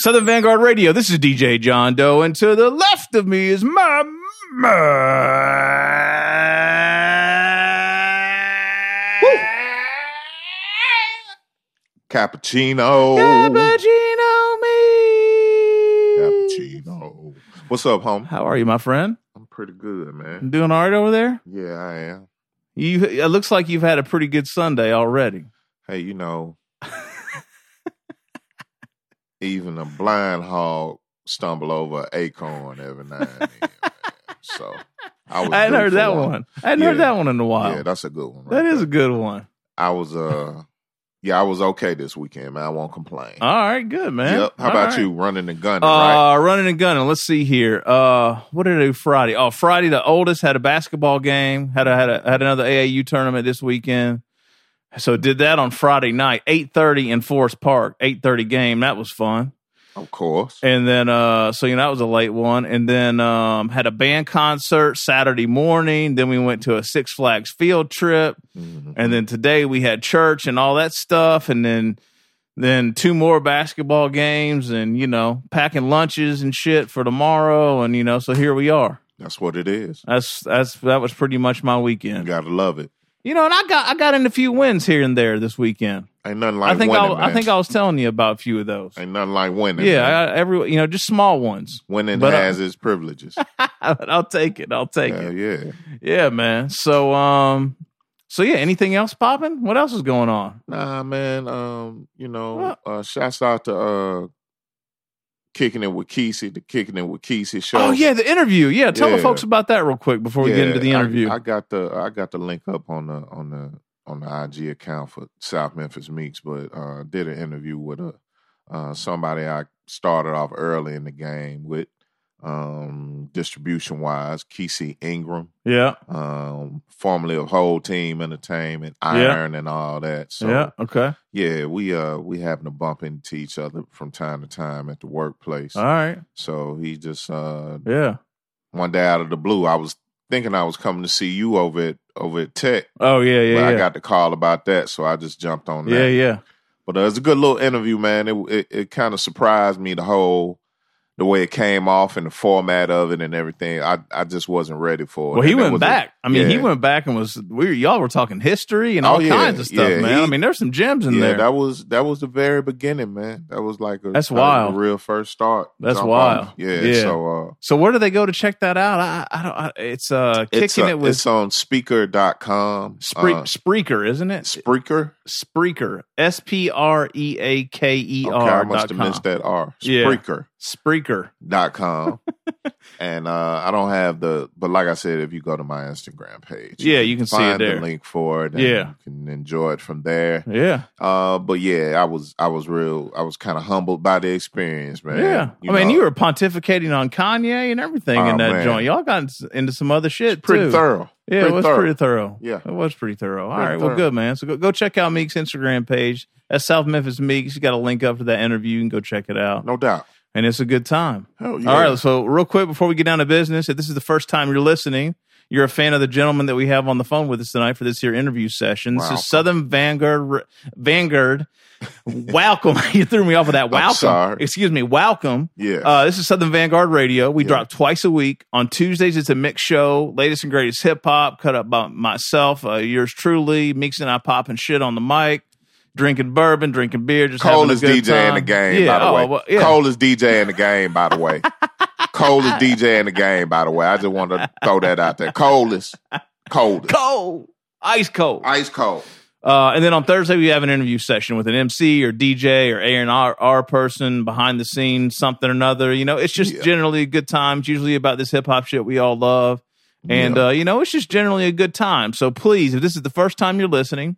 Southern Vanguard Radio. This is DJ John Doe, and to the left of me is my man. Cappuccino. Cappuccino me. Cappuccino. What's up, home? How are you, my friend? I'm pretty good, man. Doing all right over there? Yeah, I am. You. It looks like you've had a pretty good Sunday already. Hey, you know, even a blind hog stumble over an acorn every now and then. So I was. I hadn't heard that one. I hadn't heard that one in a while. Yeah, that's a good one. that right is a good one. I was uh, yeah, I was okay this weekend, man. I won't complain. All right, good man. Yep. How All about right. you, running and gunning? right? Uh, running and gunning. Let's see here. Uh, what did I do Friday? Oh, Friday, the oldest had a basketball game. Had a, had a, had another AAU tournament this weekend. So did that on Friday night, eight thirty in Forest Park, eight thirty game. That was fun. Of course. And then, uh, so you know that was a late one. And then um, had a band concert Saturday morning. Then we went to a Six Flags field trip. Mhm. And then today we had church and all that stuff. And then then two more basketball games and, you know, packing lunches and shit for tomorrow. And, you know, so here we are. That's what it is. That's that's that was pretty much my You weekend. gotta love it. You know, and I got I got in a few wins here and there this weekend. Ain't nothing like I think winning. I, I think I was telling you about a few of those. Ain't nothing like winning. Yeah. I every you know, just small ones. winning but, uh, has its privileges. I'll take it. I'll take Hell it. yeah. Yeah, man. So um so yeah, anything else popping? What else is going on? Nah, man. Um, you know, What? uh, shouts out to uh, kicking it with Kesey, the kicking it with Kesey show. Oh yeah, the interview. Yeah, tell the folks about that real quick before we get into the Yeah, I- interview. I, got the I got the link up on the on the on the IG account for South Memphis Meeks, but uh, did an interview with a uh, somebody I started off early in the game with. Um, distribution wise, Kesey Ingram, yeah, um, formerly of Whole Team Entertainment, Yeah. Iron, and all that. So yeah, okay, Yeah, we uh we happen to bump into each other from time to time at the workplace. all right, So he just uh yeah. one day out of the blue, I was thinking I was coming to see you over at over at Tech, Oh yeah, yeah, but yeah, I got the call about that, so I just jumped on that. yeah, yeah. But uh, it was a good little interview, man. It it, it kind of surprised me the whole the way it came off and the format of it and everything. I I just wasn't ready for it. Well, he And went back. I mean, he went back and was we were, y'all were talking history and Oh, all yeah, kinds of stuff, yeah, man. he- I mean, there's some gems in yeah, there. that was that was the very beginning, man. That was like a That's wild. real first start. That's wild. off. Yeah, Yeah. So uh, so where do they go to check that out? I, I don't. I, it's uh kicking it's, uh, it with it's on speaker.com. Spree- uh, Spreaker, isn't it? Spreaker. Spreaker. S P R E A K E Okay, R. I must have missed that R. Yeah. Spreaker. Spreaker. Dot com. and uh, I don't have the, but like I said, if you go to my Instagram page, Yeah, you can see it find there. the link for it. And Yeah. you can enjoy it from there. Yeah. Uh, but yeah, I was, I was real, I was kind of humbled by the experience, man. Yeah. I mean, you were pontificating on Kanye and everything in Oh, that man. joint. Y'all got into some other shit pretty too. thorough. Yeah, Pretty it was thorough. pretty thorough. Yeah. It was pretty thorough. All Pretty right, well, good, man. So go, go check out Meek's Instagram page. That's South Memphis Meeks. You got a link up to that interview. You can go check it out. No doubt. And it's a good time. Hell yeah. All right, so real quick before we get down to business, if this is the first time you're listening, you're a fan of the gentleman that we have on the phone with us tonight for this here interview session. This Wow. is Southern Vanguard. Vanguard. welcome. you threw me off with that. Welcome. sorry. Excuse me. Welcome. Yeah. Uh, this is Southern Vanguard Radio. We Yeah. drop twice a week. On Tuesdays, it's a mix show, latest and greatest hip hop, cut up by myself, uh, yours truly, Meeks and I popping shit on the mic, drinking bourbon, drinking beer, just having a Coldest good DJ in the game, Yeah, by the oh, way. well, yeah. Coldest DJ in the game, by the way. coldest DJ in the game, by the way. I just want to throw that out there. Coldest. Coldest. Cold, ice cold. Ice cold. Uh, and then on Thursday, we have an interview session with an MC or DJ or A&R R person behind the scenes, something or another. You know, it's just Yeah. generally a good time. It's usually about this hip hop shit we all love. And, Yeah. uh, you know, it's just generally a good time. So please, if this is the first time you're listening,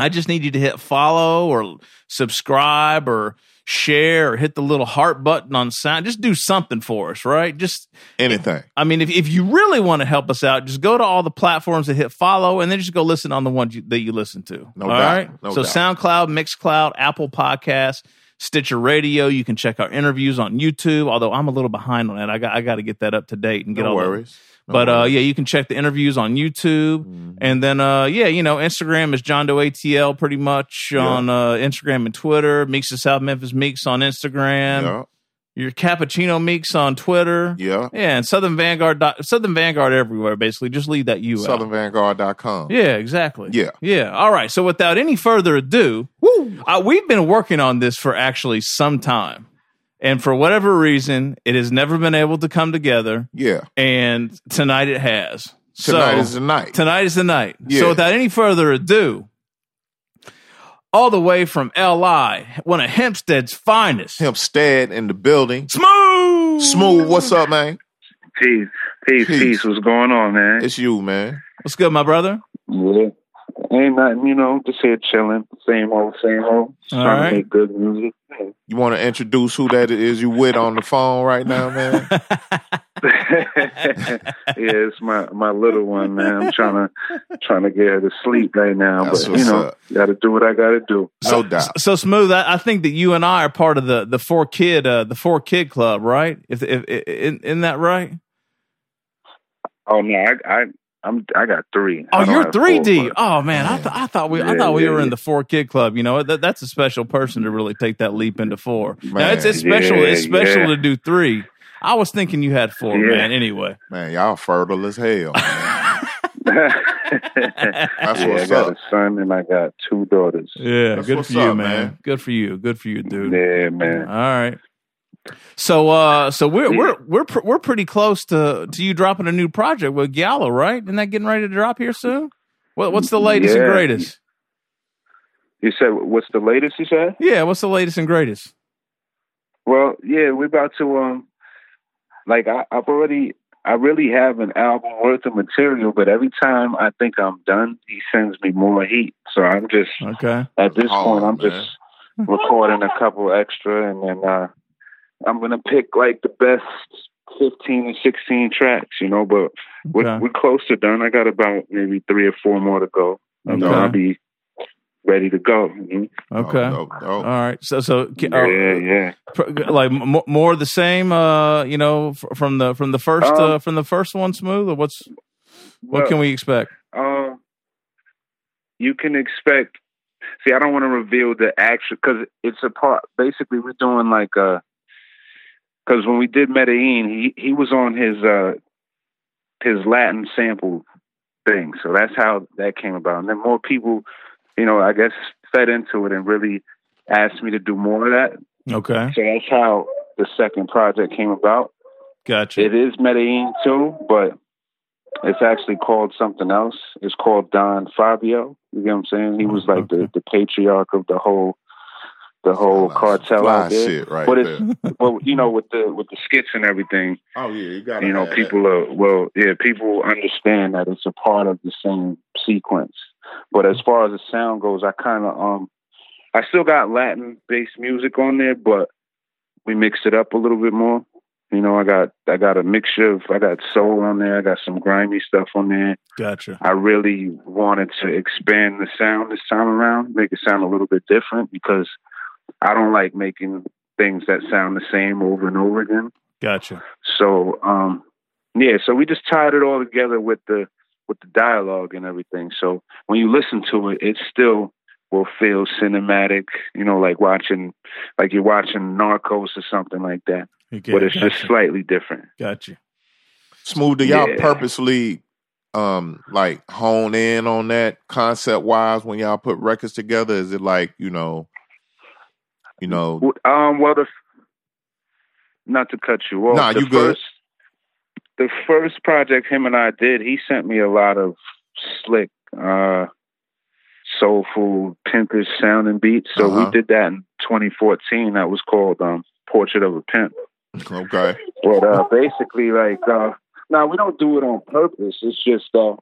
I just need you to hit follow or subscribe or share or hit the little heart button on sound. Just do something for us, right? Just, Anything. I mean, if, if you really want to help us out, just go to all the platforms and hit follow and then just go listen on the ones you, that you listen to. No All doubt. right? No so doubt. SoundCloud, Mixcloud, Apple Podcasts, Stitcher Radio. You can check our interviews on YouTube. Although I'm a little behind on that, I got I got to get that up to date and get No all the- worries. No but uh, yeah, you can check the interviews on YouTube, Mhm. and then uh, yeah, you know, Instagram is John Doe ATL pretty much Yeah. on uh, Instagram and Twitter. Meeks of South Memphis Meeks on Instagram. yeah, Your Cappuccino Meeks on Twitter. yeah. Yeah, and Southern Vanguard, Southern Vanguard everywhere. Basically, just leave that U out. SouthernVanguard.com. Yeah, exactly. Yeah. yeah. All right. So without any further ado, uh, we've been working on this for actually some time, and for whatever reason, it has never been able to come together. Yeah. And tonight it has. Tonight so, is the night. Tonight is the night. Yeah. So without any further ado, all the way from LI, one of Hempstead's finest. Hempstead in the building. Smooth. Smooth, what's up, man? Peace, peace, Peace. peace. What's going on, man? It's you, man. What's good, my brother? yeah. Ain't nothing, you know, just here chilling. Same old, same old. Just All trying right. to make good music. You want to introduce who that is you with on the phone right now, man? yeah, it's my my little one, man. I'm trying to trying to get her to sleep right now, That's but you know, up. got to do what I got to do. No doubt. So smooth. I, I think that you and I are part of the the four kid uh, the four kid club, right? If, if, if isn't isn't that right? Oh no, I I I'm I got three. Oh, you're three four, D. Oh man, I, Man. th- I thought we I thought we yeah, were in the four kid club. You know that, that's a special person to really take that leap into four. Now Man. it's, it's special. Yeah, it's special yeah. to do three. I was thinking you had four, Yeah. man. Anyway, Man, y'all fertile as hell, man. That's That's yeah, I got up. a son and I got two daughters. yeah, That's good for you, up, man. man. Good for you. Good for you, dude. Yeah, man. All right. So, uh, so we're Yeah. we're we're pr- we're pretty close to to you dropping a new project with Giallo, right? Isn't that getting ready to drop here soon? What what's the latest and greatest? You said what's the latest? You said? Yeah, what's the latest and greatest? Well, yeah, we're about to um, like I, I've already, I really have an album worth of material, but every time I think I'm done, he sends me more heat. So I'm just Okay. at this Oh, point, I'm man. just recording a couple extra, and then uh, I'm gonna pick like the best fifteen or sixteen tracks, you know. But we're we're close to done. I got about maybe three or four more to go, and then Okay. I'll be ready to go. mhm. Okay. Oh, dope, dope. All right. So so uh, Yeah, yeah. like m- more of the same. Uh, you know, f- from the from the first Um, uh, from the first one, smooth. Or what's what Well, can we expect? Um, you can expect. See, I don't want to reveal the actual because it's a part. Basically, we're doing like a. Because when we did Medellin, he he was on his uh his Latin sample thing, so that's how that came about. And then more people, you know, I guess fed into it and really asked me to do more of that. Okay. So that's how the second project came about. Gotcha. It is Medellin too, but it's actually called something else. It's called Don Fabio. You get what I'm saying? He was like Okay. the, the patriarch of the whole the whole cartel fly out there. shit right but there. it's well, you know, with the with the skits and everything, Oh yeah, you got you know, people are well, yeah, people understand that it's a part of the same sequence. But as far as the sound goes, I kind of um, I still got Latin based music on there, but we mixed it up a little bit more. You know, I got I got a mixture of I got soul on there, I got some grimy stuff on there. Gotcha. I really wanted to expand the sound this time around, make it sound a little bit different because I don't like making things that sound the same over and over again. Gotcha. So um yeah, so we just tied it all together with the with the dialogue and everything. So when you listen to it, it still will feel cinematic, you know, like watching like you're watching Narcos or something like that. Okay, but it's gotcha. just slightly different. Gotcha. Smooth, do y'all Yeah. purposely um like hone in on that concept wise when y'all put records together? Is it like, you know, you know, Um well the not to cut you off. Nah, the you good. first the first project him and I did, he sent me a lot of slick uh soulful pimpish sounding beats. So Uh-huh. we did that in 2014. That was called um, Portrait of a Pimp. okay. But uh, basically, like, uh, now we don't do it on purpose. It's just, uh,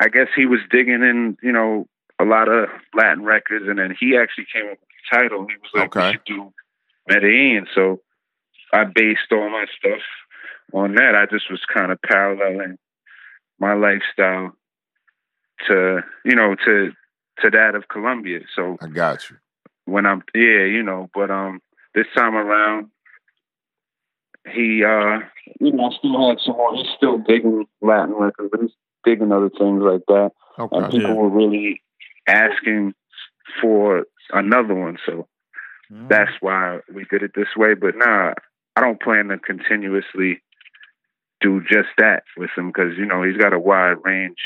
I guess he was digging in, you know, a lot of Latin records, and then he actually came up with title. He was like, Okay. "We should do Medellin." So I based all my stuff on that. I just was kind of paralleling my lifestyle to, you know, to to that of Colombia. So I got you. when I'm yeah, you know, but um this time around he uh you know still had some more he's still digging Latin records, but he's digging other things like that. Okay. And people Yeah. were really asking for another one, so Mm. that's why we did it this way. But nah, I don't plan to continuously do just that with him because you know he's got a wide range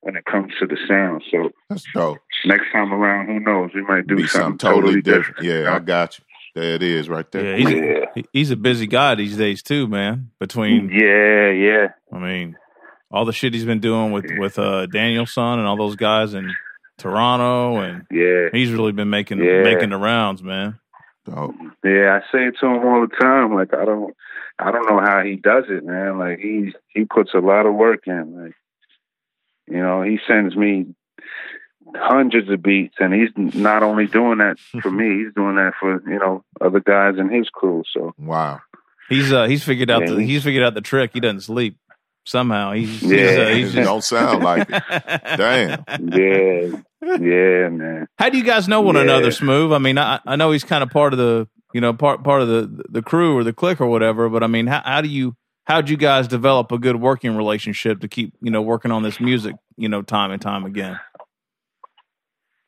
when it comes to the sound. So That's dope. next time around, who knows? We might do something, something totally different. different. Yeah, I got you. There it is, right Yeah, there. he's Yeah. a, he's a busy guy these days too, man. Between yeah, yeah, I mean, all the shit he's been doing with with uh, Daniel Son and all those guys in Toronto, and yeah, he's really been making Yeah. making the rounds, man. Dope. yeah. I say it to him all the time. Like I don't, I don't know how he does it, man. Like he he puts a lot of work in. Like you know, he sends me hundreds of beats, and he's not only doing that for me, he's doing that for you know other guys in his crew. So Wow. He's uh he's figured out Yeah, the he's figured out the trick. He doesn't sleep somehow. He's Yeah. he's, uh, he's It don't sound like it. Damn. yeah, yeah, man. How do you guys know one Yeah. another, Smooth? I mean, I, I know he's kind of part of the you know part part of the the crew or the clique or whatever. But I mean, how, how do you how'd you guys develop a good working relationship to keep you know working on this music you know time and time again?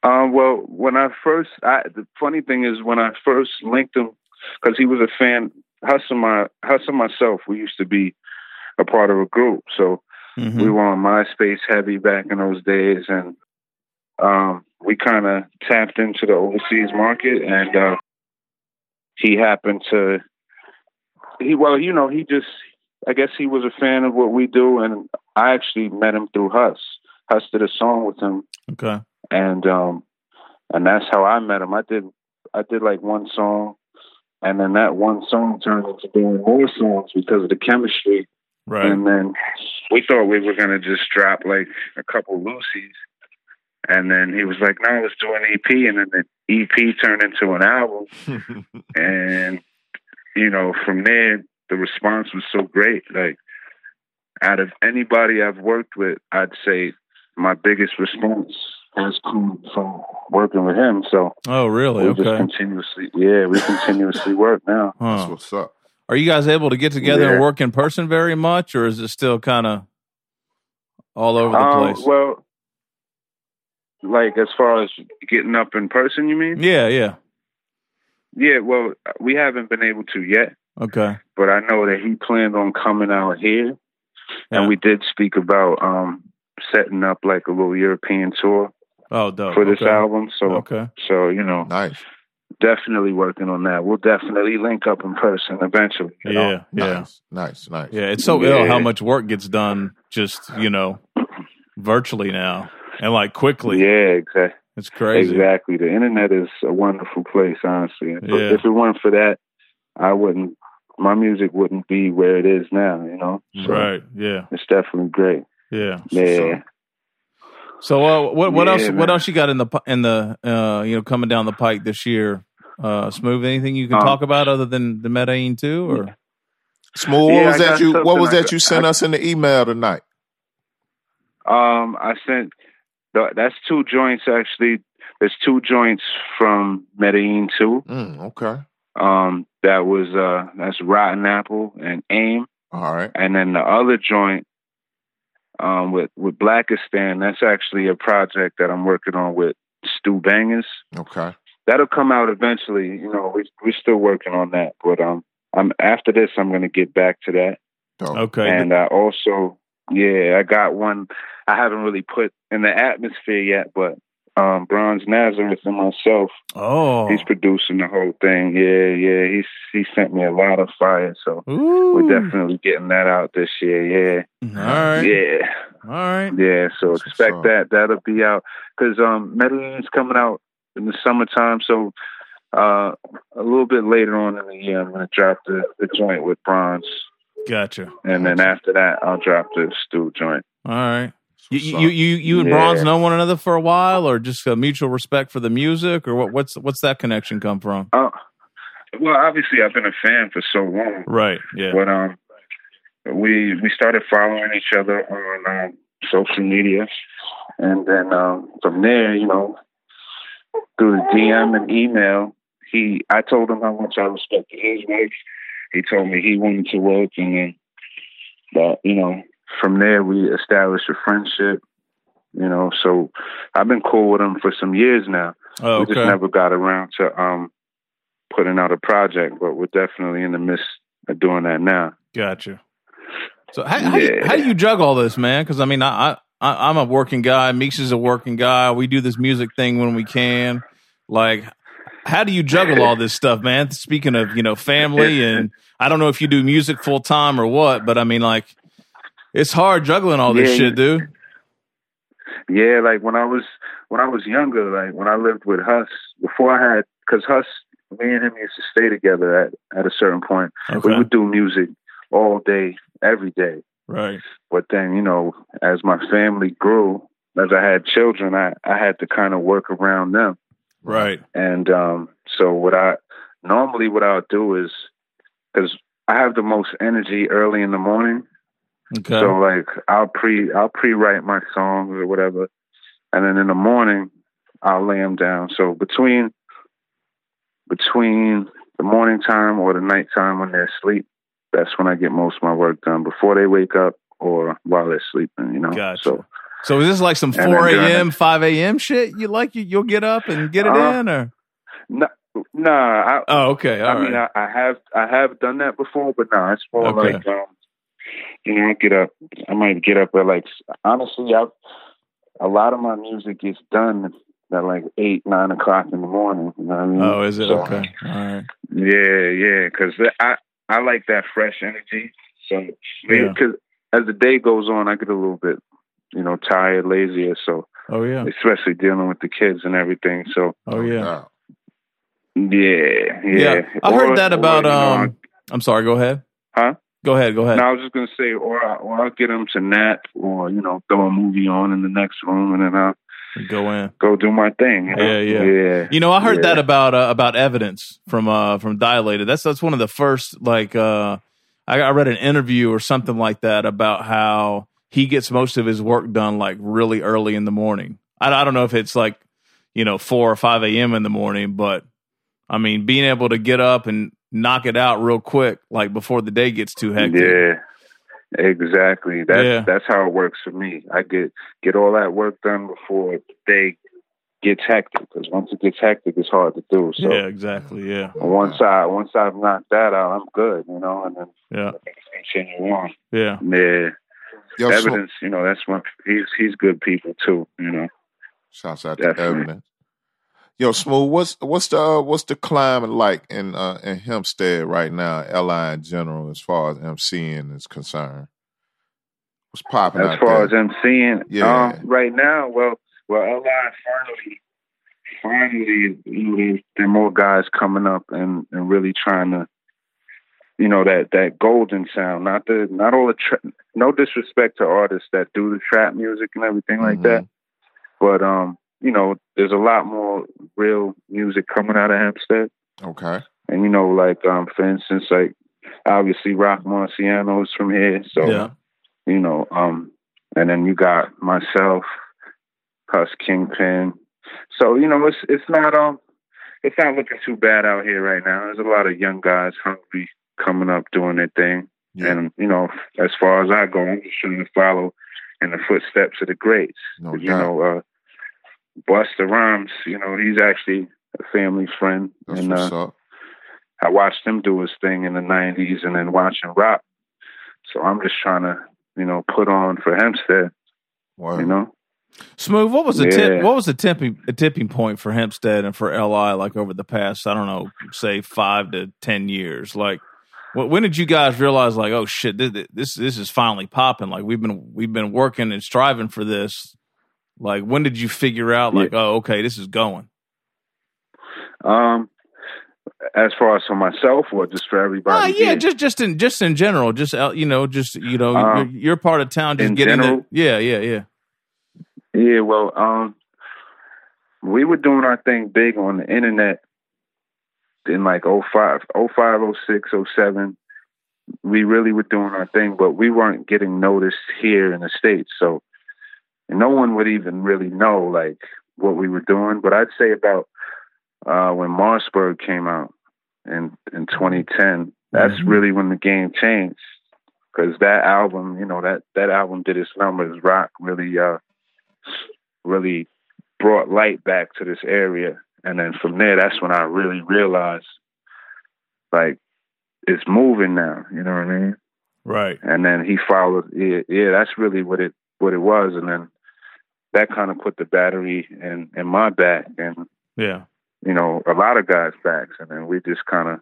Um, well, when I first, I, the funny thing is when I first linked him, because he was a fan. Huss and my Huss and myself, we used to be a part of a group, so Mhm. we were on MySpace heavy back in those days, and um, we kind of tapped into the overseas market, and uh, he happened to. He well, you know, he just. I guess he was a fan of what we do, and I actually met him through Huss. Huss did a song with him Okay. and um and that's how I met him. I did I did like one song and then that one song turned into doing more songs because of the chemistry. Right. And then we thought we were gonna just drop like a couple loosies. And then he was like, No, let's do an EP and then the EP turned into an album and you know, from there the response was so great. Like out of anybody I've worked with, I'd say my biggest response has come from working with him. So oh, really? we just Okay. continuously, yeah, we continuously work now. That's what's up. Are you guys able to get together and work in person very much, or is it still kind of all over the Um, place? well, like as far as getting up in person, you mean? yeah. Yeah. Yeah. Well, we haven't been able to yet, Okay. but I know that he planned on coming out here, Yeah. and we did speak about um setting up like a little European tour Oh, dope. for this okay. album. So, Okay. so you know, Nice. Definitely working on that. We'll definitely link up in person eventually. you know? Yeah. Yeah. Nice. Nice. Nice. Yeah, it's so ill how much work gets done just, you know, virtually now and like quickly. Yeah, exactly. It's crazy. Exactly. The internet is a wonderful place, honestly. If- Yeah. If it weren't for that, I wouldn't. My music wouldn't be where it is now. You know. So Right. Yeah. It's definitely great. Yeah. Yeah. So uh, what what Yeah, else what else you got in the in the uh you know coming down the pike this year? Uh smooth anything you can Um, talk about other than the Medellin too or Smooth. What Yeah, was that you? What was that got- you sent I- us in the email tonight? Um, I sent. the- That's two joints actually. There's two joints from Medellin too. Mm, okay. Um, that was uh, that's Rotten Apple and Aim. All right. And then the other joint um, with with Blacastan, that's actually a project that I'm working on with Stu Bangas. Okay. That'll come out eventually. You know, we we're still working on that, but um, I'm after this, I'm gonna get back to that. Okay. And I also, yeah, I got one. I haven't really put in the atmosphere yet, but um, Bronze Nazareth and myself, oh. he's producing the whole thing. Yeah, yeah, he's he sent me a lot of fire, so Ooh. we're definitely getting that out this year. Yeah. All right. Yeah, All right. yeah. So expect up. that. That'll be out because um, Medellin's coming out in the summertime. So uh, a little bit later on in the year, I'm gonna drop the, the joint with Bronze, Gotcha. and then after that, I'll drop the Stu joint. All right. You, you you you and Yeah. Bronze know one another for a while, or just a mutual respect for the music, or what? What's what's that connection come from? Uh, well, obviously, I've been a fan for so long, Right. Yeah. but um, we we started following each other on um, social media, and then um, from there, you know, through the DM and email. He, I told him how much I respected his wife. He told me he wanted to work, and then, but you know, from there we established a friendship. You know, so I've been cool with him for some years now. Oh, We just never got around to um putting out a project, but we're definitely in the midst of doing that now. Gotcha. So how how, how do you juggle all this, man? Because I mean, I, I I'm a working guy. Meeks is a working guy. We do this music thing when we can. Like, how do you juggle all this stuff, man? Speaking of you know family, and I don't know if you do music full time or what, but I mean, like, it's hard juggling all this Yeah, shit, dude. Yeah, like when I was when I was younger, like when I lived with Huss before I had because Huss, me and him used to stay together at at a certain point. Okay, We would do music all day, every day. Right. But then, you know, as my family grew, as I had children, I I had to kind of work around them. Right. And um, so what I normally what I'll do is because I have the most energy early in the morning. Okay. So like I'll pre I'll pre write my songs or whatever, and then in the morning I'll lay them down. So between between the morning time or the night time when they're asleep, that's when I get most of my work done before they wake up or while they're sleeping. You know. Gotcha. So so is this like some four a.m., five a.m. shit? You like you you'll get up and get it Uh, in, or no, nah, I, oh, okay, all I right. mean, I, I have I have done that before, but no, it's more Okay. like um, you know, I get up. I might get up at like honestly, I a lot of my music gets done at like eight, nine o'clock in the morning. You know what I mean? oh, is it So, okay? All right. Yeah, yeah, because I I like that fresh energy. So Yeah. because as the day goes on, I get a little bit you know tired, lazier. So Oh yeah. especially dealing with the kids and everything. So Oh yeah. Wow. yeah, yeah. Yeah, I Or- heard that or, about know, um. I'm sorry. Go ahead. Huh? Go ahead. Go ahead. No, I was just gonna say, or I, or I'll get them to nap, or you know, throw a movie on in the next room, and then I'll Go in. go do my thing. You know? Yeah, yeah. yeah. You know, I heard Yeah. that about uh, about evidence from uh from Dilated. That's that's one of the first like uh I, I read an interview or something like that about how he gets most of his work done like really early in the morning. I, I don't know if it's like you know four or five a.m. in the morning, but I mean being able to get up and knock it out real quick, like before the day gets too hectic. Yeah, exactly. That's Yeah. that's how it works for me. I get get all that work done before the day gets hectic. Because once it gets hectic, it's hard to do. So yeah, exactly. Yeah, once I once I've knocked that out, I'm good. You know, and then yeah, continue on. yeah. Yeah, Yo, Sm- evidence. You know, that's one. He's he's good people too. You know. Shouts out to evidence. Yo, smooth. What's what's the uh, what's the climate like in uh, in Hempstead right now? Li in general, as far as MCing is concerned. What's popping As out far there? as I'm seeing, Yeah. um, right now, well, well, LI finally, finally, you know, there, there are more guys coming up and, and really trying to, you know, that that golden sound. Not the, not all the, tra- no disrespect to artists that do the trap music and everything like Mhm. that, but um, you know, there's a lot more real music coming out of Hempstead. okay. And you know, like um, for instance, like obviously Roc Marciano is from here, so Yeah. you know, um, and then you got myself, Huss Kingpin. So you know, it's it's not um, it's not looking too bad out here right now. There's a lot of young guys hungry coming up doing their thing, Yeah. and you know, as far as I go, I'm just trying to follow in the footsteps of the greats. No you know, uh, Busta Rhymes, you know, he's actually a family friend, That's and what's uh, up. I watched him do his thing in the '90s, and then watching rap. So I'm just trying to, you know, put on for Hempstead. Word. You know, Smooth. What was the tip, what was the tipping a tipping point for Hempstead and for LI like over the past I don't know say five to ten years? Like, when did you guys realize like oh shit this this, this is finally popping? Like we've been we've been working and striving for this. Like when did you figure out like oh okay this is going? um, as far as for myself or just for everybody. yeah, here? just just in just in general, just out you know just you know Uh, you're, you're part of town. Just in getting general? the yeah yeah yeah Yeah, well, um, we were doing our thing big on the internet in like 05, 05, 06, 07. We really were doing our thing, but we weren't getting noticed here in the States. So no one would even really know like what we were doing. But I'd say about uh, when Marcberg came out in in 2010, that's Mhm. really when the game changed. Because that album, you know, that that album did its numbers. Roc really, uh, really brought light back to this area, and then from there, that's when I really realized, like, it's moving now. You know what I mean? Right. and then he followed yeah, yeah that's really what it what it was and then that kind of put the battery in in my back and Yeah. you know a lot of guys backs and then we just kind of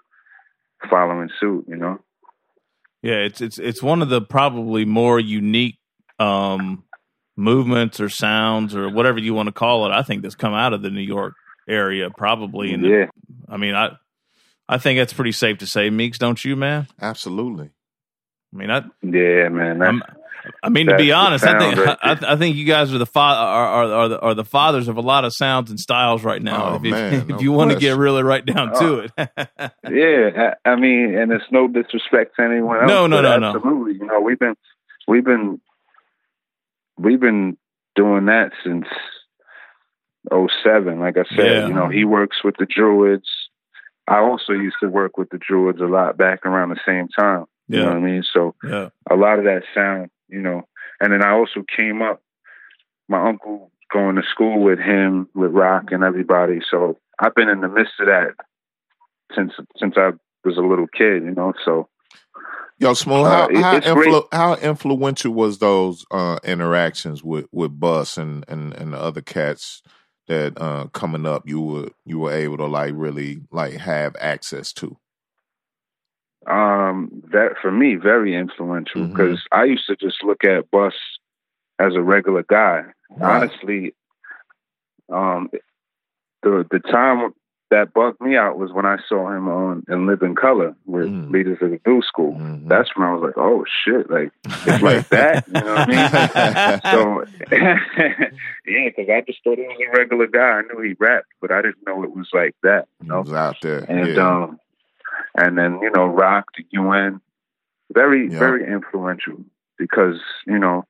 following suit you know Yeah, it's it's it's one of the probably more unique um movements or sounds or whatever you want to call it. I think that's come out of the New York area probably. And yeah I mean, I I think that's pretty safe to say, Meeks, don't you, man? Absolutely. I mean, I yeah man that's, I'm- I mean to be honest, I think right I, I think you guys are the fa- are, are are the are the fathers of a lot of sounds and styles right now. Oh, if, man, if no you want to get really right down to oh. it. yeah I, I mean and it's no disrespect to anyone else No, no, no, no. absolutely you know we've been we've been we've been doing that since 07 like i said Yeah. you know he works with the druids i also used to work with the druids a lot back around the same time you know yeah, what i mean so yeah, a lot of that sound you know. And then i also came up my uncle going to school with him with rock and everybody. So i've been in the midst of that since since i was a little kid you know so. Yo, Uh, how it- how, influ- how influential was those uh, interactions with with Bus and, and and the other cats that uh, coming up you were you were able to like really like have access to? Um that for me very influential because i used to just look at bus as a regular guy Right. honestly um the the time that bugged me out was when i saw him on in living color with Mm. leaders of the new school Mhm. that's when i was like oh shit like it's like that you know what i mean so yeah because i just thought he was a regular guy i knew he rapped but i didn't know it was like that you know was out there. and yeah. um and then you know rock the un very Yeah. very influential because you know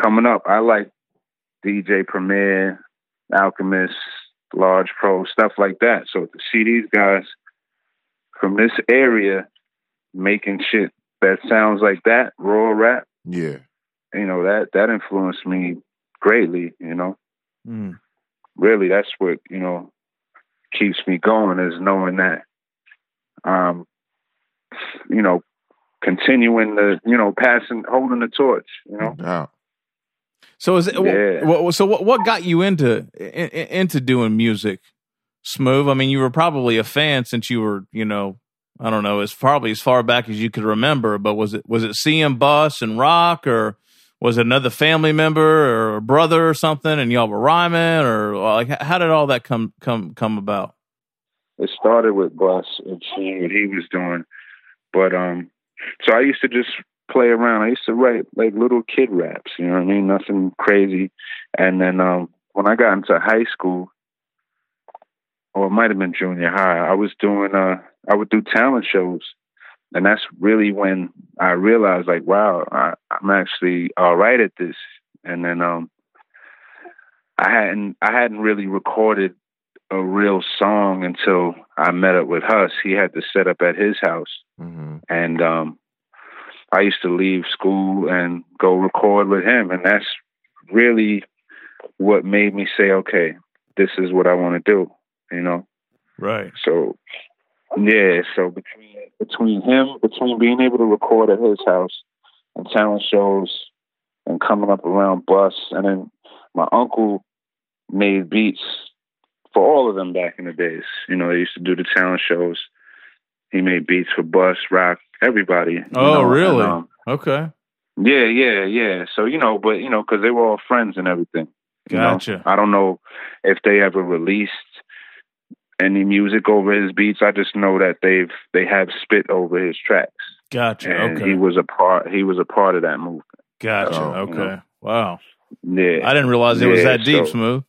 coming up i like dj premier alchemist large pro stuff like that so to see these guys from this area making shit that sounds like that raw rap yeah. you know that that influenced me greatly you know Mm. really that's what you know keeps me going is knowing that um you know continuing the you know passing holding the torch you know No. So is it, Yeah. so what what got you into in, in- into doing music? Smooth. I mean, you were probably a fan since you were, you know, I don't know, as probably as far back as you could remember. But was it was it CM Bus and Roc, or was it another family member or a brother or something, and y'all were rhyming, or like how did all that come come come about? It started with Bus and seeing what he was doing. But um so i used to just play around. I used to write like little kid raps you know what i mean? Nothing crazy. And then um when i got into high school or it might have been junior high i was doing uh i would do talent shows. And that's really when i realized like wow I, i'm actually all right at this. And then um i hadn't i hadn't really recorded a real song until I met up with Huss. He had to set up at his house, hmm and um, I used to leave school and go record with him, and that's really what made me say, "Okay, this is what I want to do." You know, Right. so yeah, so between between him, between being able to record at his house and talent shows and coming up around Bus, and then my uncle made beats for all of them back in the days. You know, they used to do the talent shows. He made beats for Bus, Roc, everybody. Oh, know, really? and, um, Okay. yeah, yeah, yeah. So you know, but you know, because they were all friends and everything. you know. Gotcha. I don't know if they ever released any music over his beats. I just know that they've they have spit over his tracks, Gotcha. and Okay. he was a part. He was a part of that movement. Gotcha. Oh, okay. you know. Wow. Yeah. I didn't realize it was that deep, so- Smooth.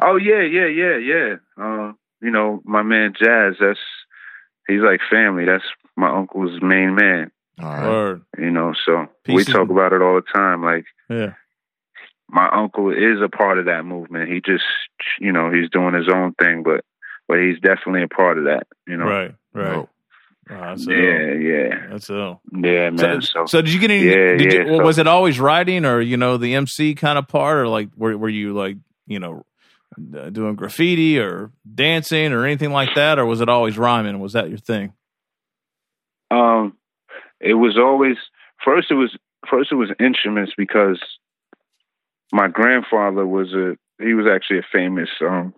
Oh yeah, yeah, yeah, yeah. Uh, you know, my man Jazz. That's he's like family. That's my uncle's main man. All right. Word. You know, so we talk about it all the time. Like Yeah. my uncle is a part of that movement. He just, you know, he's doing his own thing, but but he's definitely a part of that. You know, Right, right. No. Oh, yeah, ill. yeah, That's ill. yeah, man. So, So, so did you get any? Yeah, did you, so- was it always writing, or you know, the MC kind of part, or like were were you like you know doing graffiti or dancing or anything like that, or was it always rhyming? Was that your thing? um, it was always first. It was first. It was instruments because my grandfather was a. He was actually a famous. Um,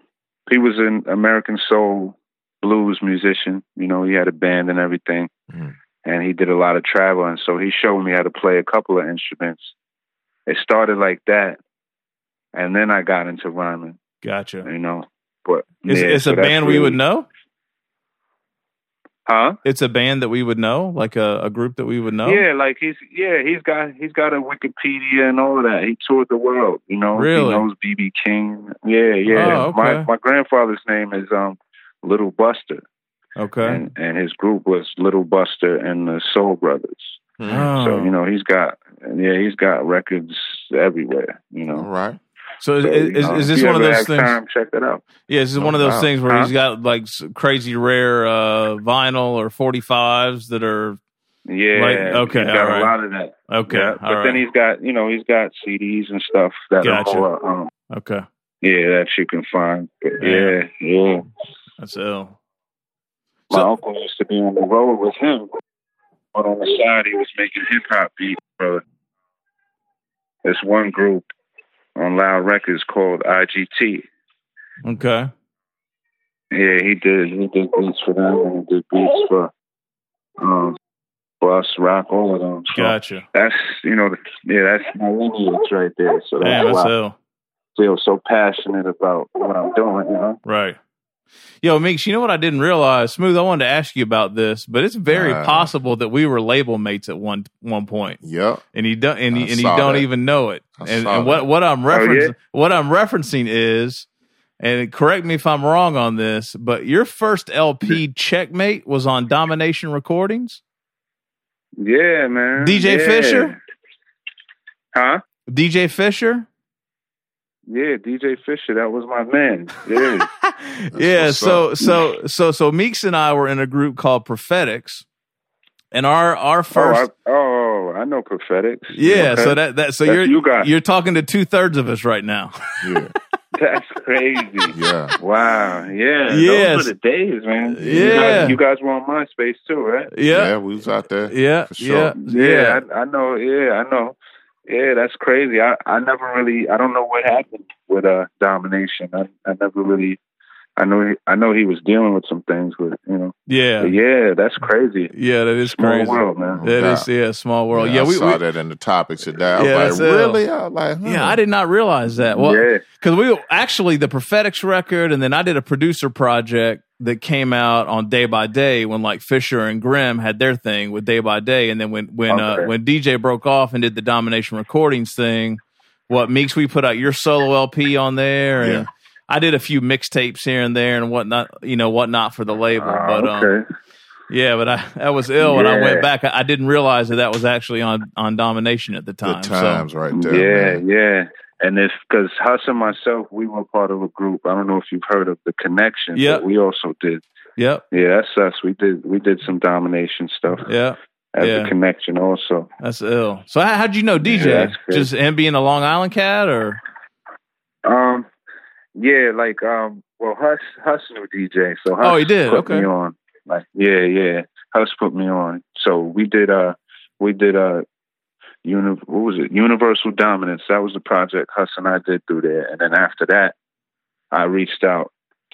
he was an American soul blues musician. You know, he had a band and everything, Mm. and he did a lot of traveling. So he showed me how to play a couple of instruments. It started like that, and then I got into rhyming. Gotcha. You know, but It's, yeah, it's so a that's band we would know. huh? It's a band that we would know, like a, a group that we would know. Yeah, like he's yeah, he's got he's got a Wikipedia and all of that. He toured the world, you know. Really? He knows BB King. Yeah, yeah. Oh, okay. My my grandfather's name is um Little Buster, Okay. and and his group was Little Buster and the Soul Brothers. Oh. So you know he's got yeah he's got records everywhere. You know. right. So is, So, is, know, is this one of those things? Time, check that out. Yeah, this is No one of those doubt. things where Huh? he's got like crazy rare uh, vinyl or 45s that are Yeah, Like, okay, he's got all right. a lot of that. okay. yeah, all but then he's got you know he's got CDs and stuff that Gotcha. are more um, Okay. yeah that you can find. But Yeah. yeah, yeah. That's ill. My So- uncle used to be on the road with him, but on the side he was making hip hop beats, brother. There's one group on Loud Records called IGT. Okay. Yeah, he did. He did beats for them, and he did beats for um, Bus Roc, all of them. So Gotcha. that's you know, yeah, that's my lineage right there. So that's Damn, that's why I feel so passionate about what I'm doing. You know. Right. Yo, Meeks, you know what I didn't realize? Smooth, I wanted to ask you about this, but it's very Uh. possible that we were label mates at one one point, Yep. and you don't and, I you, and you don't that. even know it. I and and what what I'm Oh, yeah? referencing what I'm referencing is, and correct me if I'm wrong on this, but your first LP, Checkmate, was on Domination Recordings. Yeah, man. DJ Yeah. Fisher? Huh? DJ Fisher. Yeah, DJ Fisher. That was my man. Yeah. yeah. So up. so so so Meeks and I were in a group called Prophetics, and our our first. Oh, I, oh, I know prophetics. Yeah, Okay. so that that so That's you're you guys. you're talking to two thirds of us right now. Yeah. that's crazy. Yeah. Wow. Yeah. Yes. Those were the days, man. You Yeah. guys, you guys were on MySpace too, right? Yeah. Yeah, we was out there. yeah, For sure. yeah, yeah. I, I know. Yeah, I know. Yeah, that's crazy. I, I never really. I don't know what happened with uh domination. I, I never really. I know. He, I know he was dealing with some things, but you know. Yeah, But yeah, that's crazy. yeah, that is Small crazy. world, man. That Yeah. is yeah, small world. Yeah, I we, saw we that in the topics today. I Yeah, was like, really? I was like, huh. yeah, I did not realize that. Well, yeah. because we actually the prophetics record, and then I did a producer project that came out on Day by Day when like Fisher and Grimm had their thing with Day by Day, and then when when uh, when DJ broke off and did the Domination Recordings thing, what Meeks we put out your solo LP on there, and Yeah. I did a few mixtapes here and there and whatnot, you know, whatnot for the label, Ah, but um, yeah, but I that was ill when I went back. I, I didn't realize that that was actually on on Domination at the time. Good times right there. yeah, man. yeah. And if because Huss and myself, we were part of a group. I don't know if you've heard of the Connection. but Yep. we also did. So, yep, Yeah, that's us. We did. We did some domination stuff yeah. As yeah. the Connection also. That's ill. So how, how'd you know DJ? Yeah. Just him being a Long Island cat, or Um, yeah, like um, well, Huss Huss knew DJ, so Huss Oh, he did? put Okay. me on. Like, yeah, yeah, Huss put me on. So we did. Uh, we did. Uh, uni- what was it? Universal Dominance. That was the project Huss and I did through there. And then after that, I reached out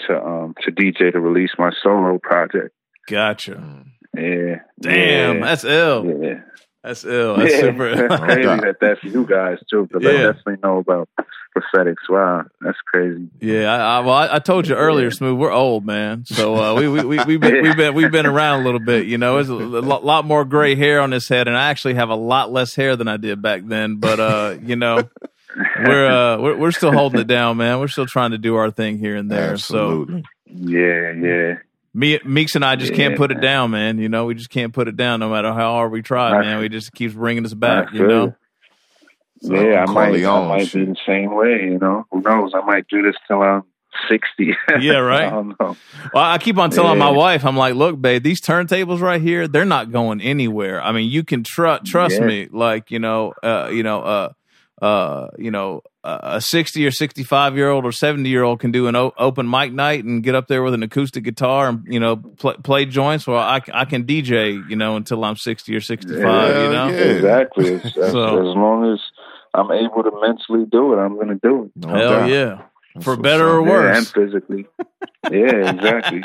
to um to DJ to release my solo project. gotcha? Yeah. Damn, yeah, that's ill. yeah. That's ill. That's yeah. super. That's Oh, that that's you guys too, because Yeah. I definitely know about prophetics. Wow, that's crazy. Yeah, I, I, well, I, I told you earlier, Smooth. We're old, man. So uh, we we we we've been we've been we've been around a little bit. You know, there's a lot, lot more gray hair on this head, and I actually have a lot less hair than I did back then. But uh, you know, we're uh we're, we're still holding it down, man. We're still trying to do our thing here and there. Absolutely. Yeah, yeah. So me, Meeks and I just can't Yeah, put it down, man. You know, we just can't put it down, no matter how hard we try, I man. feel- We just keeps bringing us I back. You feel know. So yeah, I might, I might be the same way. You know, who knows? I might do this till I'm sixty. Yeah, right. I don't know. Well, I keep on telling yeah. my wife, I'm like, look, babe, these turntables right here, they're not going anywhere. I mean, you can tr- trust yeah. me. Like, you know, uh, you know, uh, uh, you know, a 60 or 65 year old or 70 year old can do an o- open mic night and get up there with an acoustic guitar and you know pl- play joints well I, I can dj you know until i'm 60 or 65 yeah, you know yeah. exactly as, so, as long as i'm able to mentally do it i'm gonna do it no hell doubt. yeah that's for better or worse yeah, and physically. Yeah exactly.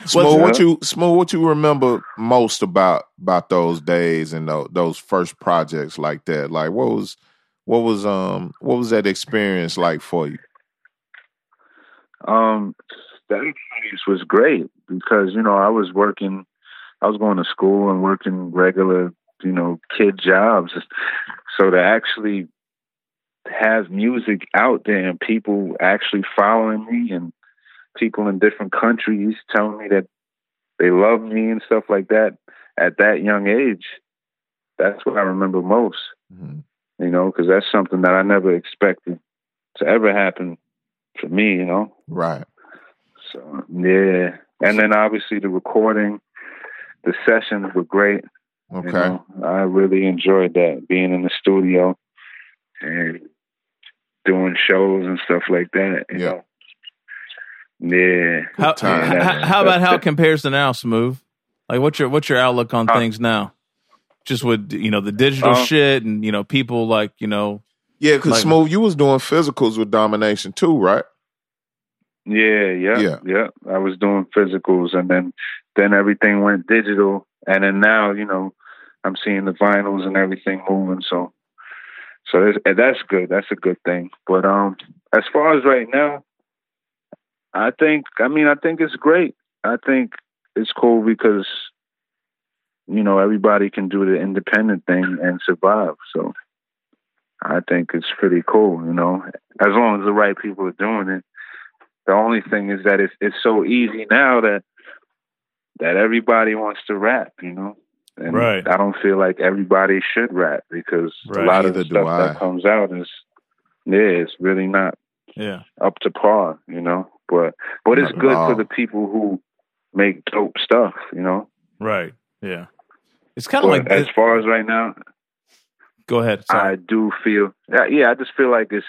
Small what you small what you remember most about about those days and those, those first projects like that? Like what was what was um what was that experience like for you? Um that experience was great because you know i was working i was going to school and working regular you know kid jobs so to actually have music out there and people actually following me and people in different countries telling me that they love me and stuff like that at that young age. That's what I remember most. Mm-hmm. You know, because that's something that I never expected to ever happen for me. You know, right? So yeah, and then obviously the recording, the sessions were great. Okay, you know, I really enjoyed that being in the studio and doing shows and stuff like that. You yeah. know. Yeah. How, how, how, about how it compares to now, Smoovth? Like, what's your what's your outlook on uh, things now? Just with you know the digital uh, shit and you know people like you know. Yeah, because like, Smoovth, you was doing physicals with Domination too, right? Yeah, yeah, yeah, yeah. I was doing physicals, and then then everything went digital, and then now you know I'm seeing the vinyls and everything moving. So so that's good. That's a good thing. But um, as far as right now, I think. I mean, I think it's great. I think it's cool because you know everybody can do the independent thing and survive. So I think it's pretty cool. You know, as long as the right people are doing it. The only thing is that it's it's so easy now that that everybody wants to rap. You know. And right. I don't feel like everybody should rap because right. a lot of the stuff that comes out is yeah, it's really not yeah up to par, you know. But but it's good for the people who make dope stuff, you know. Right. Yeah. It's kind of like as far as right now. Go ahead. Sorry. I do feel yeah, I just feel like it's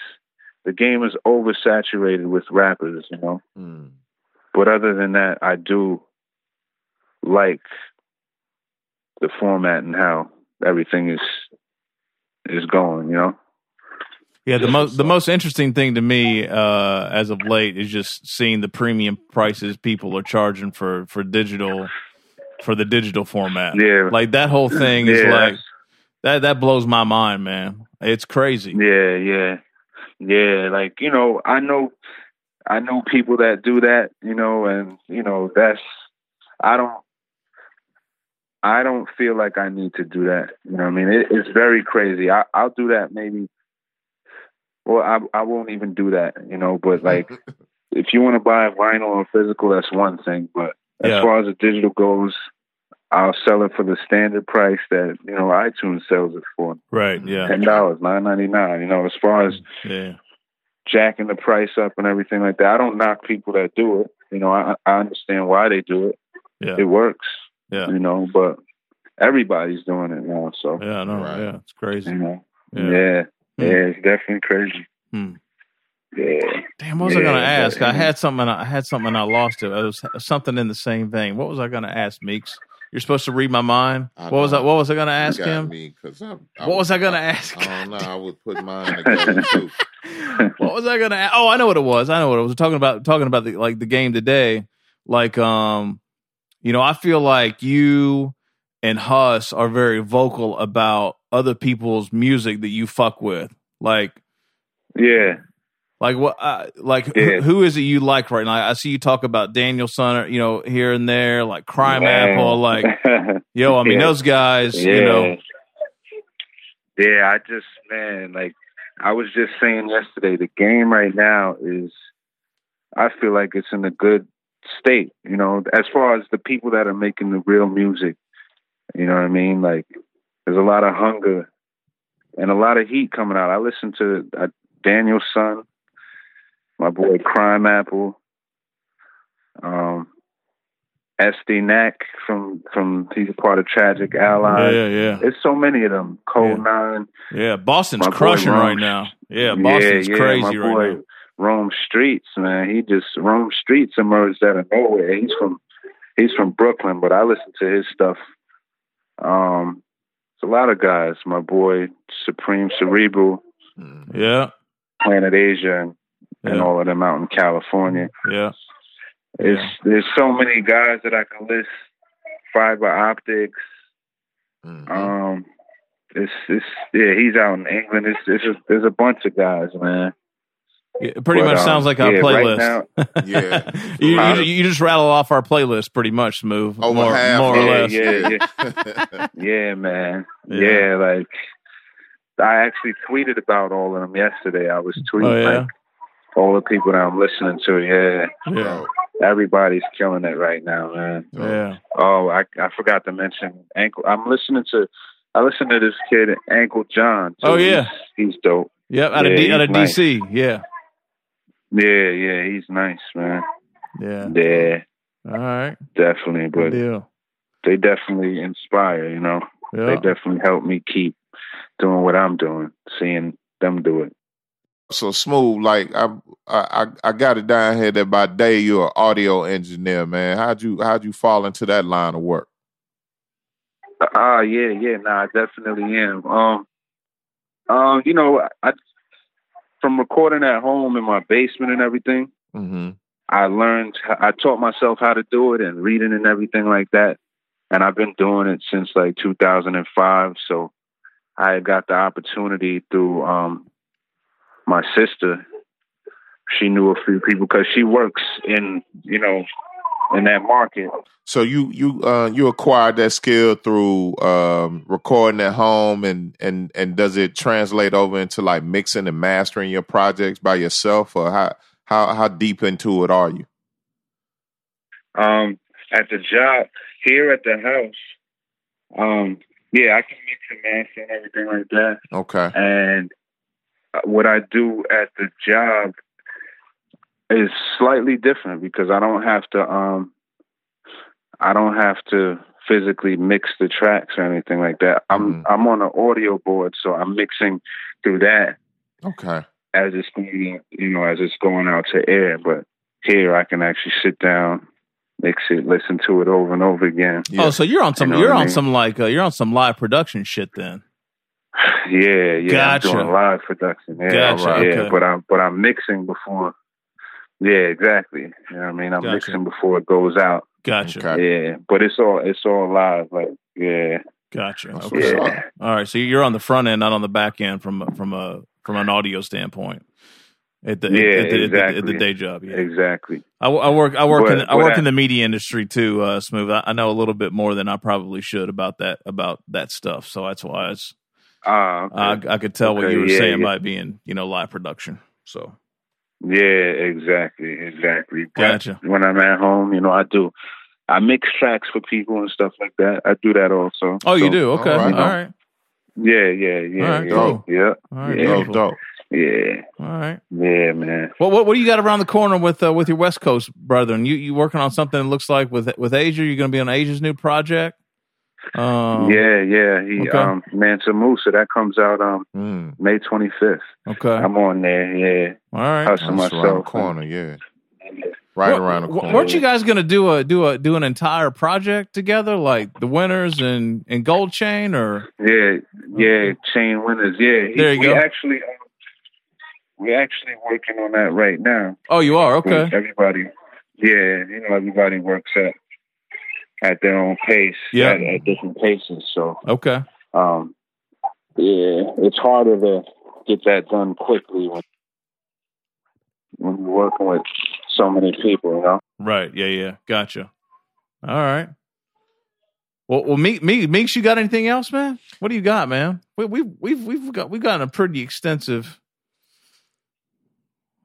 the game is oversaturated with rappers, you know. Mm. But other than that, I do like the format and how everything is is going. You know. Yeah, the most the most interesting thing to me uh, as of late is just seeing the premium prices people are charging for for digital for the digital format. Yeah, like that whole thing is yeah. like that that blows my mind, man. It's crazy. Yeah, yeah, yeah. Like you know, I know I know people that do that. You know, and you know that's I don't I don't feel like I need to do that. You know, I mean, it, it's very crazy. I, I'll do that maybe. Well, I I won't even do that. You know, but like, if you want to buy vinyl or physical, that's one thing. But as yeah. far as the digital goes, I'll sell it for the standard price that you know iTunes sells it for. Right. Yeah. Ten dollars, nine ninety nine. You know, as far as yeah. jacking the price up and everything like that, I don't knock people that do it. You know, I I understand why they do it. Yeah. It works. Yeah. You know, but everybody's doing it now. So yeah, no, right. yeah, it's crazy. You know, yeah, yeah, hmm. yeah it's definitely crazy. Hmm. Yeah. Damn, what was yeah, I going to ask? I had something. I had something. I lost it. It was something in the same vein. What was I going to ask, Meeks? You're supposed to read my mind. what was I? What was I going to ask him? Me, cause I, I what was I going to ask? I don't know. I would put mine together too. what was I going to? Oh, I know what it was. I know what it was. Talking about talking about the like the game today. Like, um, you know, I feel like you and Huss are very vocal about other people's music that you fuck with. Like, yeah, like what? Like yeah. who, who is it you like right now? I see you talk about Daniel Son, you know, here and there, like Crime Man. Apple, like yo. I mean, yeah. those guys, yeah. you know. Yeah, I just man, like I was just saying yesterday, the game right now is. I feel like it's in a good state, you know, as far as the people that are making the real music. You know what I mean? Like there's a lot of hunger and a lot of heat coming out. I listen to uh, Daniel Son, my boy Crimeapple, um, Estee Nack from from he's a part of Tragic Ally. Yeah, yeah, There's so many of them. Code Yeah. Nine. yeah. Boston's crushing right now. Yeah, Boston's yeah, yeah, crazy right now. Rome Streets, man. He just Rome Streets emerged out of nowhere. He's from he's from Brooklyn, but I listen to his stuff. Um, it's a lot of guys. My boy Supreme Cerebral, Mm. Yeah, Planet Asia, and, and all of them out in California. yeah. It's Yeah. there's so many guys that I can list. Fiber Optics. Mhm. Um, it's it's yeah. He's out in England. It's it's a, there's a bunch of guys, man. It pretty But, much um, sounds like our yeah, right playlist. now- Yeah. you, you, you just rattle off our playlist pretty much, Smoovth. Over more, half. more or Yeah, less. yeah, Yeah, man. Yeah. Yeah. like I actually tweeted about all of them yesterday. I was tweeting Oh, yeah? like all the people that I'm listening to. Yeah, Yeah. everybody's killing it right now, man. Yeah. Oh, I I forgot to mention Ankle. I'm listening to. I listen to this kid Ankhlejohn. too. Oh, yeah. he's, he's dope. Yep. Out of, D, out of nice. DC. Yeah. Yeah, yeah, he's nice, man. Yeah. Yeah, All right. definitely. Good But deal. they definitely inspire. You know, they definitely help me keep doing what I'm doing, seeing them do it. so smooth. Like I, I, I got it down here that by day you're an audio engineer, man. How'd you, how'd you fall into that line of work? Ah, yeah, yeah, nah, I definitely am. Um, um, you know, I from recording at home in my basement and everything, Mm-hmm. I learned, I taught myself how to do it and reading and everything like that. And I've been doing it since like 2005. So I got the opportunity through um, my sister. She knew a few people because she works in, you know, in that market. So you, you, uh, you acquired that skill through um, recording at home, and and and does it translate over into like mixing and mastering your projects by yourself, or how how how deep into it are you? Um, at the job here at the house, um, yeah, I can mix and master and everything like that. Okay. And uh, what I do at the job is slightly different because I don't have to um I don't have to physically mix the tracks or anything like that. I'm Mhm. I'm on an audio board, so I'm mixing through that Okay. as it's going, you know, as it's going out to air. But here, I can actually sit down, mix it, listen to it over and over again. Yeah. Oh, so you're on some You know you're what I on mean? some like uh, you're on some live production shit then. Yeah, yeah, Gotcha. I'm doing live production. Yeah, Gotcha, yeah, okay. but I'm but I'm mixing before. Yeah, exactly. You know what I mean? I'm Gotcha. mixing before it goes out. Gotcha. Okay. Yeah, but it's all it's all live. Like, yeah, Gotcha. Okay. yeah. All right. So you're on the front end, not on the back end from from a from an audio standpoint. At the, Yeah, at, the, at, the, at the day job, yeah. exactly. I, I work. I work. But in, I work I- in the media industry too. Uh, Smoovth. I, I know a little bit more than I probably should about that about that stuff. So that's why it's, Ah, okay. I, I could tell what you were yeah, saying yeah. by being you know live production. So yeah, exactly, exactly. But Gotcha. When I'm at home, you know, I do. I mix tracks for people and stuff like that. I do that also. oh, you do okay. all All right. right. Yeah, yeah, yeah, All right, yeah, cool. yeah, All right. Yeah. Dope, dope. yeah, All right. yeah, man. What, what what do you got around the corner with uh, with your West Coast brethren? You you working on something that looks like with with Asia? You're going to be on Asia's new project. Um, yeah, yeah. He okay. um Mansa Musa that comes out um Mm. May twenty fifth. Okay. I'm on there, yeah. All right. Hustle That's around the corner, yeah. Right Wa- around the corner. Weren't you guys going to do a do a do an entire project together, like the winners and and Gold Chain, or Yeah, yeah, chain winners. Yeah, he, There you we go. actually um, we're actually working on that right now. oh, you are okay. Everybody, yeah, you know, everybody works at at their own pace. Yeah. at, at different paces. So, Okay. um, yeah, it's harder to get that done quickly when when you're working with so many people. You know. Right. Yeah. Yeah. Gotcha. All right. Well, well, Meek, Meek, Meeks, you got anything else, man? What do you got, man? We, we, we've, we've got, we've gotten a pretty extensive.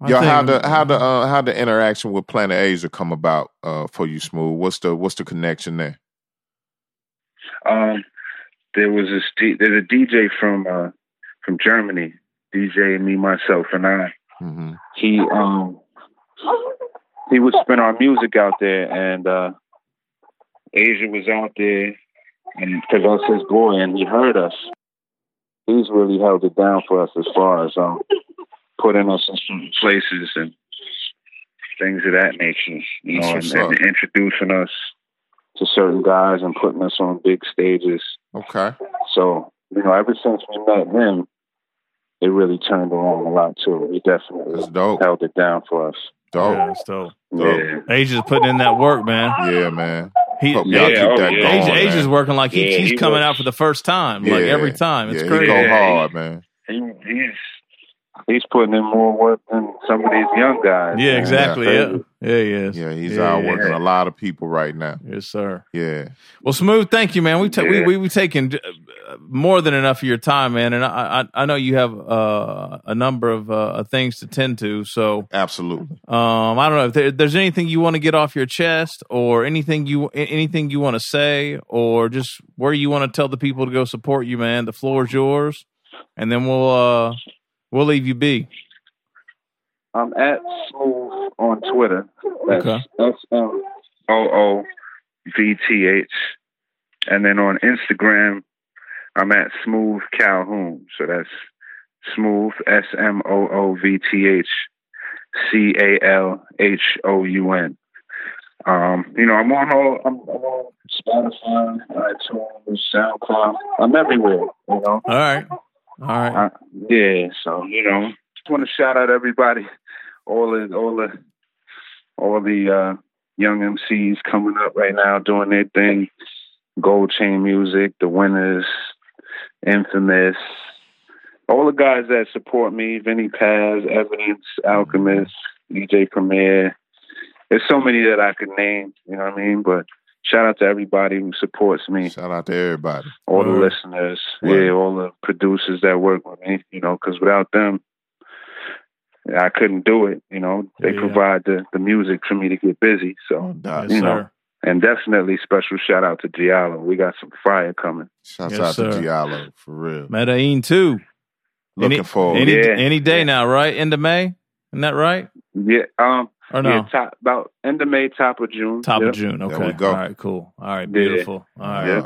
I Yo, how the how the uh, how the interaction with Planet Asia come about uh, for you, Smoovth? What's the what's the connection there? Um, there was this D, there's a DJ from uh, from Germany, DJ and me myself and I. hmm He um he would spin our music out there, and uh, Asia was out there, and because I was his boy, and he heard us. He's really held it down for us as far as um putting us in certain places and things of that nature, you know, and, and introducing us to certain guys and putting us on big stages. Okay. So, you know, ever since we met him, it really turned around a lot too. He definitely That's dope. held it down for us. Dope. Yeah, that's dope. Dope. Yeah. Asia's putting in that work, man. Yeah, man. He, Hope Yeah, y'all keep oh, that yeah. going. Asia, man. Asia's working like he, Yeah, he's he coming was- out for the first time, like every time. It's yeah, crazy. He go hard, man. He, he's he's putting in more work than some of these young guys. Yeah, man. exactly. That's Yeah, yeah, he is. Yeah, he's Yeah, out yeah. working a lot of people right now. Yes, sir. Yeah. Well, smooth. Thank you, man. We ta- we Yeah. we we taken uh, more than enough of your time, man. And I I, I know you have uh, a number of uh, things to tend to. So Absolutely. um, I don't know if there, there's anything you want to get off your chest, or anything you anything you want to say, or just where you want to tell the people to go support you, man. The floor is yours, and then we'll uh we'll leave you be. I'm at Smoovth on Twitter. That's Okay. S M O O V T H. And then on Instagram, I'm at Smoovth Calhoun. So that's Smoovth S M O O V T H C A L H O U N. Um, you know, I'm on all I'm, I'm on Spotify, iTunes, SoundCloud. I'm everywhere, you know. All right, all right. Uh, yeah, so you know, just want to shout out everybody, all the all the all the uh, young MCs coming up right now doing their thing. Gold Chain Music, the Winners, Infamous, all the guys that support me, Vinnie Paz, Evidence, Alchemist, DJ Premier. There's so many that I could name, you know what I mean? But shout out to everybody who supports me Shout out to everybody. all the listeners, Word. yeah, all the producers that work with me, you know, because without them, I couldn't do it. You know, they Yeah. provide the, the music for me to get busy. No So, doubt. Yes, you know, sir. and definitely special shout out to Giallo. We got some fire coming. Shout Yes, out sir. to Giallo for real. Medellin too. Looking any, forward. any Yeah. any day now, right? End of May, isn't that right? Yeah, um, Oh, or no? yeah, top about end of May, top of June. Top yeah. of June. Okay. we go. All right. Cool. All right. Yeah. Beautiful. All right. Yeah.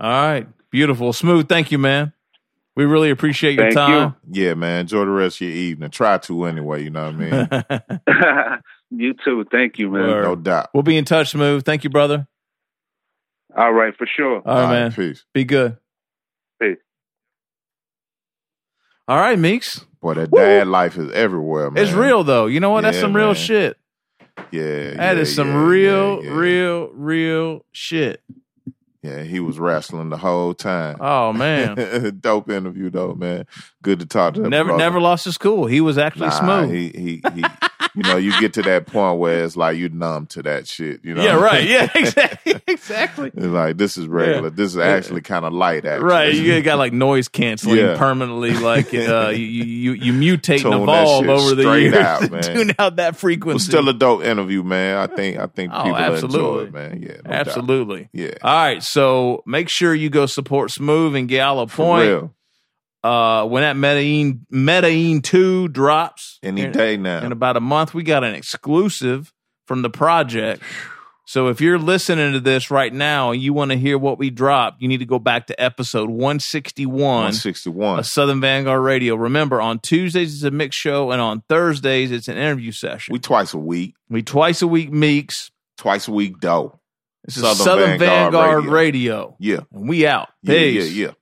All right. Beautiful. Smoovth. Thank you, man. We really appreciate your Thank time. Yeah, man. Enjoy the rest of your evening. Try to anyway, you know what I mean? you too. Thank you, man. Word. no doubt. we'll be in touch, Smoovth. Thank you, brother. All right, for sure. All right, man. Peace. Be good. Peace. All right, Meeks. Boy, that dad life is everywhere, man. It's real though. You know what? That's Yeah, some real shit. Yeah. That yeah, is some yeah, real, real, real shit. Yeah, he was wrestling the whole time. Oh man. Dope interview though, man. Good to talk to that never brother. never lost his cool. He was actually Nah, smooth. He, he, he, you know, you get to that point where it's like you numb to that shit. You know, yeah, right. Yeah, exactly. exactly. It's like this is regular. This is actually kind of light. Actually, Right, you got like noise canceling Yeah. permanently. Like uh, you, you you mutate and Tune evolve over the years out, man. tune out that frequency. still a dope interview, man. I think I think Oh, people will enjoy absolutely. it, man. Yeah, no doubt. absolutely. Yeah, All right, so make sure you go support Smoovth and Giallo Point. Uh, when that Medellin Medellin two drops Any in, day now. in about a month, we got an exclusive from the project. So if you're listening to this right now and you want to hear what we dropped, you need to go back to episode 161 One sixty one. of Southern Vanguard Radio. Remember, on Tuesdays it's a mix show, and on Thursdays it's an interview session. We twice a week. We twice a week meeks. Twice a week, though. This Southern, Southern Vanguard, Vanguard Radio. Radio. Yeah. And we out. Peace. Yeah, yeah, yeah.